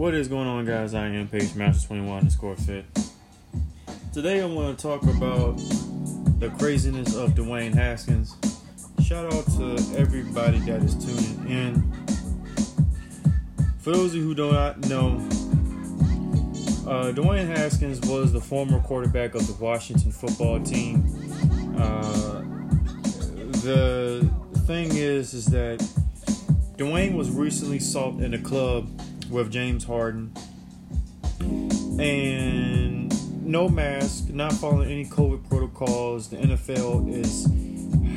What is going on, guys? I am Page Master 21 the Score Fit. Today, I want to talk about the craziness of Dwayne Haskins. Shout out to everybody that is tuning in. For those of you who do not know, uh, Dwayne Haskins was the former quarterback of the Washington football team. Uh, the thing is, is that Dwayne was recently sought in a club with James Harden, and no mask, not following any COVID protocols. The NFL is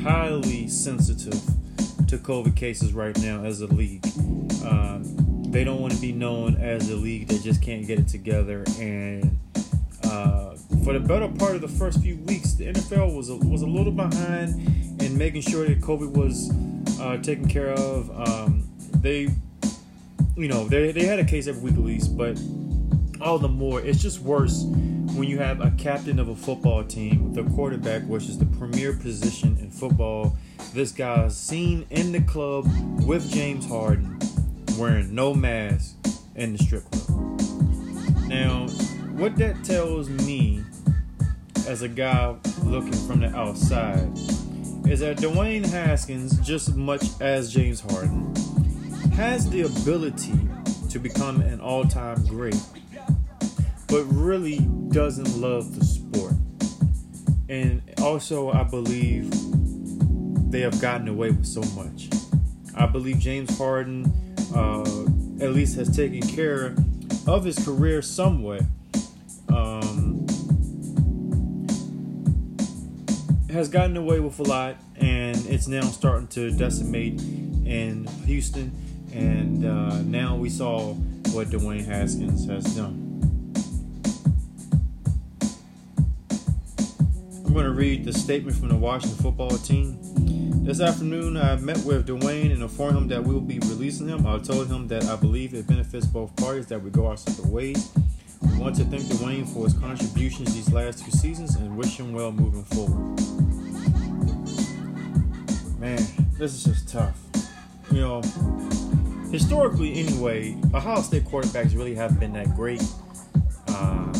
highly sensitive to COVID cases right now as a league. Um, they don't want to be known as a league that just can't get it together. And uh, for the better part of the first few weeks, the NFL was a, was a little behind in making sure that COVID was uh, taken care of. Um, they you know, they, they had a case every week at least, but all the more, it's just worse when you have a captain of a football team, the quarterback, which is the premier position in football. This guy's seen in the club with James Harden wearing no mask in the strip club. Now, what that tells me as a guy looking from the outside is that Dwayne Haskins, just as much as James Harden, has the ability to become an all time great, but really doesn't love the sport. And also, I believe they have gotten away with so much. I believe James Harden uh, at least has taken care of his career somewhat. Um, has gotten away with a lot, and it's now starting to decimate in Houston and uh, now we saw what Dwayne Haskins has done. I'm going to read the statement from the Washington football team. This afternoon, I met with Dwayne and informed him that we will be releasing him. I told him that I believe it benefits both parties that we go our separate ways. We want to thank Dwayne for his contributions these last two seasons and wish him well moving forward. Man, this is just tough. You know, historically, anyway, Ohio State quarterbacks really haven't been that great. Uh,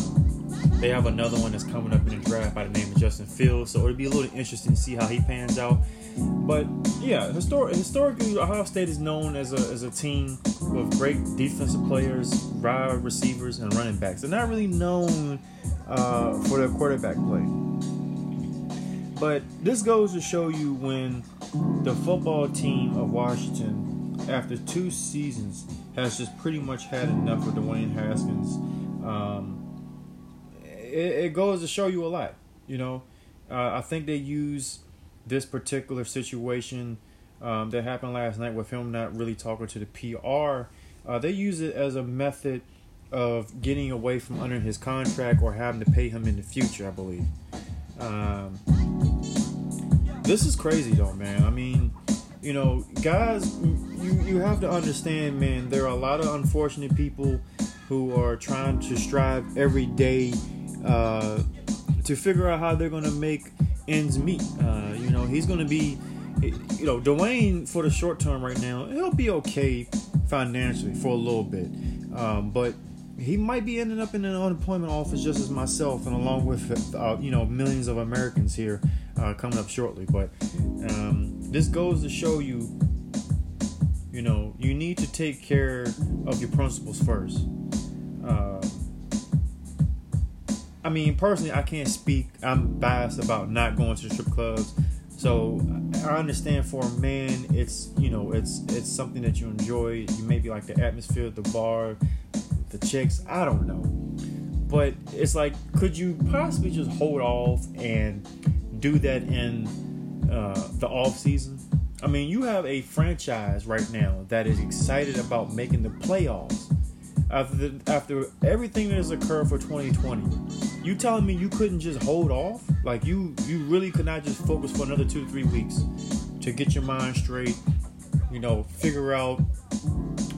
they have another one that's coming up in the draft by the name of Justin Fields, so it'll be a little interesting to see how he pans out. But yeah, histor- historically, Ohio State is known as a, as a team with great defensive players, wide receivers, and running backs. They're not really known uh, for their quarterback play. But this goes to show you when the football team of Washington after two seasons, has just pretty much had enough of Dwayne Haskins. Um, it, it, goes to show you a lot. You know, uh, I think they use this particular situation um, that happened last night with him not really talking to the PR. Uh, they use it as a method of getting away from under his contract or having to pay him in the future. I believe. Um, this is crazy though, man. I mean, you know, guys, you you have to understand, man. There are a lot of unfortunate people who are trying to strive every day uh, to figure out how they're going to make ends meet. Uh, you know, he's going to be, you know, Dwayne for the short term right now. He'll be okay financially for a little bit, um, but he might be ending up in an unemployment office just as myself, and along with uh, you know millions of Americans here uh, coming up shortly. But um, this goes to show you, you know, you need to take care of your principles first. Uh, I mean, personally, I can't speak. I'm biased about not going to strip clubs. So I understand for a man, it's you know, it's it's something that you enjoy. You maybe like the atmosphere, the bar, the chicks. I don't know, but it's like, could you possibly just hold off and do that in uh, the off season? I mean, you have a franchise right now that is excited about making the playoffs after the, after everything that has occurred for 2020. You telling me you couldn't just hold off? Like you you really could not just focus for another two to three weeks to get your mind straight, you know, figure out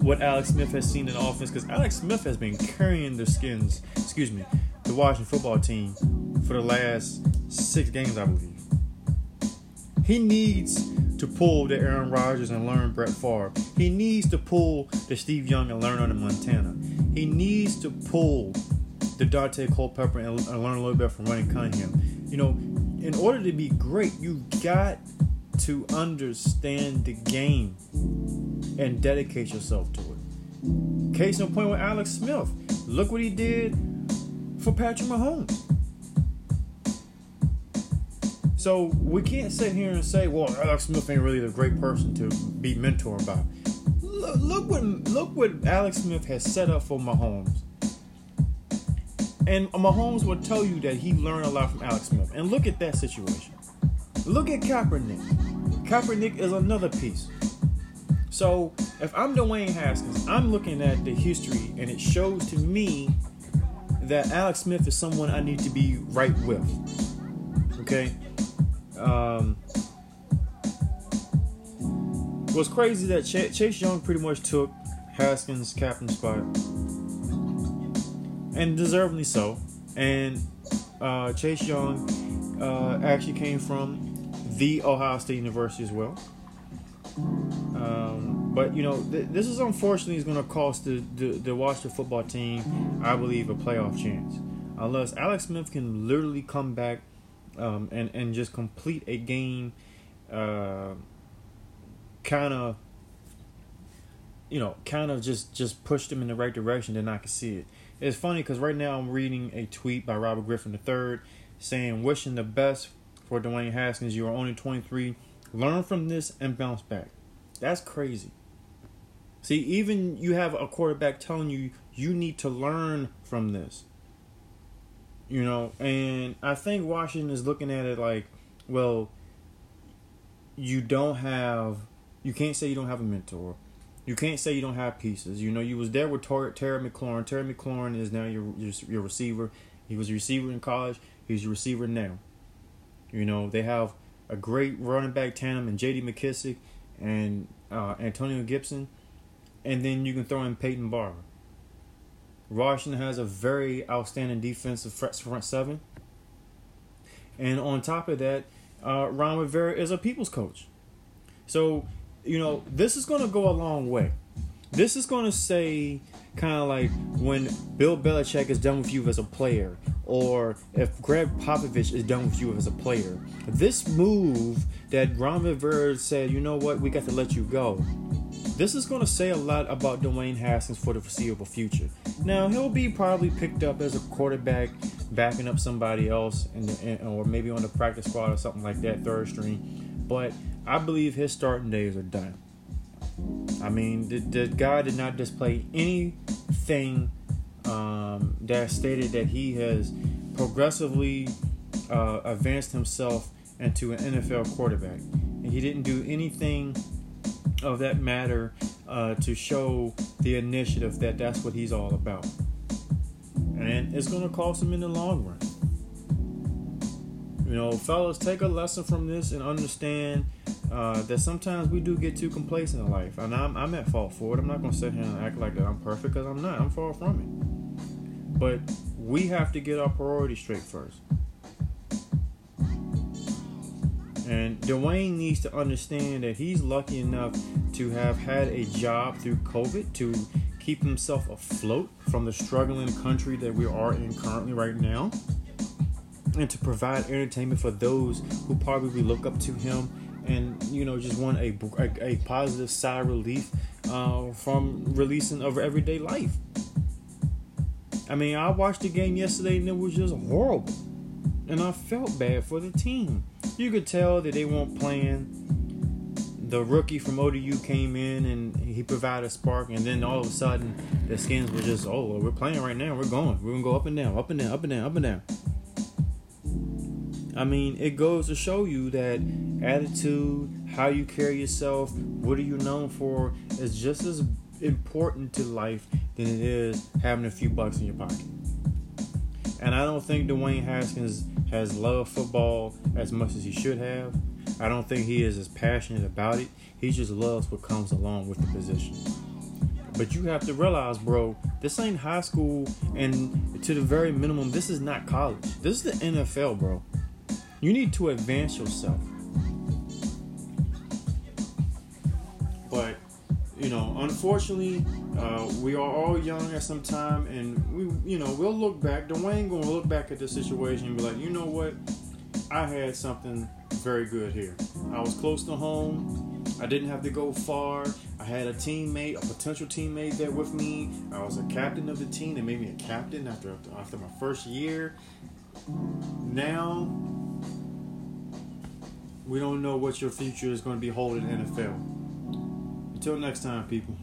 what Alex Smith has seen in offense because Alex Smith has been carrying the skins, excuse me, the Washington football team for the last six games, I believe. He needs to pull the Aaron Rodgers and learn Brett Favre. He needs to pull the Steve Young and learn under Montana. he needs to pull the Daunte Culpepper and, and learn a little bit from Randall Cunningham. You know, in order to be great, you've got to understand the game and dedicate yourself to it. Case in point with Alex Smith. Look what he did for Patrick Mahomes. So we can't sit here and say, "Well, Alex Smith ain't really the great person to be mentored by." Look, look what look what Alex Smith has set up for Mahomes. And Mahomes will tell you that he learned a lot from Alex Smith. And look at that situation. Look at Kaepernick. Kaepernick is another piece. So if I'm Dwayne Haskins, I'm looking at the history and it shows to me that Alex Smith is someone I need to be right with. Okay? Um, what's crazy that Ch- Chase Young pretty much took Haskins' captain spot and deservedly so. And uh, Chase Young uh, actually came from the Ohio State University as well. Um, but you know, th- this is unfortunately is going to cost the, the the Washington football team, I believe, a playoff chance, unless Alex Smith can literally come back um, and and just complete a game, uh, kind of, you know, kind of just just push them in the right direction. Then I can see it. It's funny because right now I'm reading a tweet by Robert Griffin III saying, wishing the best for Dwayne Haskins. You are only 23. Learn from this and bounce back. That's crazy. See, even you have a quarterback telling you you need to learn from this. You know, and I think Washington is looking at it like, well, you don't have, you can't say you don't have a mentor. You can't say you don't have pieces. You know, you was there with Terry, Terry McLaurin. Terry McLaurin is now your, your your receiver. He was a receiver in college. He's a receiver now. You know, they have a great running back tandem and J.D. McKissic and uh, Antonio Gibson, and then you can throw in Peyton Barber. Washington has a very outstanding defensive front seven, and on top of that, uh, Ron Rivera is a people's coach. So you know, this is going to go a long way. This is going to say kind of like when Bill Belichick is done with you as a player, or if Gregg Popovich is done with you as a player. This move that Ron Rivera said, you know what, we got to let you go. This is going to say a lot about Dwayne Haskins for the foreseeable future. Now he'll be probably picked up as a quarterback, backing up somebody else, in, or maybe on the practice squad or something like that, third string. But I believe his starting days are done. I mean, the, the guy did not display anything um, that stated that he has progressively uh, advanced himself into an NFL quarterback. And he didn't do anything of that matter uh, to show the initiative that that's what he's all about. And it's going to cost him in the long run. You know, fellas, take a lesson from this and understand uh, that sometimes we do get too complacent in life, and I'm, I'm at fault for it. I'm not gonna sit here and act like that I'm perfect because I'm not. I'm far from it. But we have to get our priorities straight first. And Dwayne needs to understand that he's lucky enough to have had a job through COVID to keep himself afloat from the struggling country that we are in currently right now, and to provide entertainment for those who probably look up to him and you know just want a, a, a positive side relief uh, from releasing of everyday life. I mean, I watched the game yesterday and it was just horrible, and I felt bad for the team. You could tell that they weren't playing. The rookie from ODU came in and he provided a spark, and then all of a sudden the skins were just, oh, we're playing right now, we're going, we're gonna go up and down, up and down, up and down, up and down. I mean, it goes to show you that attitude, how you carry yourself, what are you known for, is just as important to life than it is having a few bucks in your pocket. And I don't think Dwayne Haskins has loved football as much as he should have. I don't think he is as passionate about it. He just loves what comes along with the position. But you have to realize, bro, this ain't high school, and to the very minimum, this is not college. This is the NFL, bro. You need to advance yourself. But, you know, unfortunately, Uh, we are all young at some time, and we, you know, we'll look back. Dwayne gonna look back at the situation and be like, you know what? I had something very good here. I was close to home. I didn't have to go far. I had a teammate, a potential teammate there with me. I was a captain of the team. They made me a captain after after my first year. Now we don't know what your future is going to be holding in NFL. Until next time, people.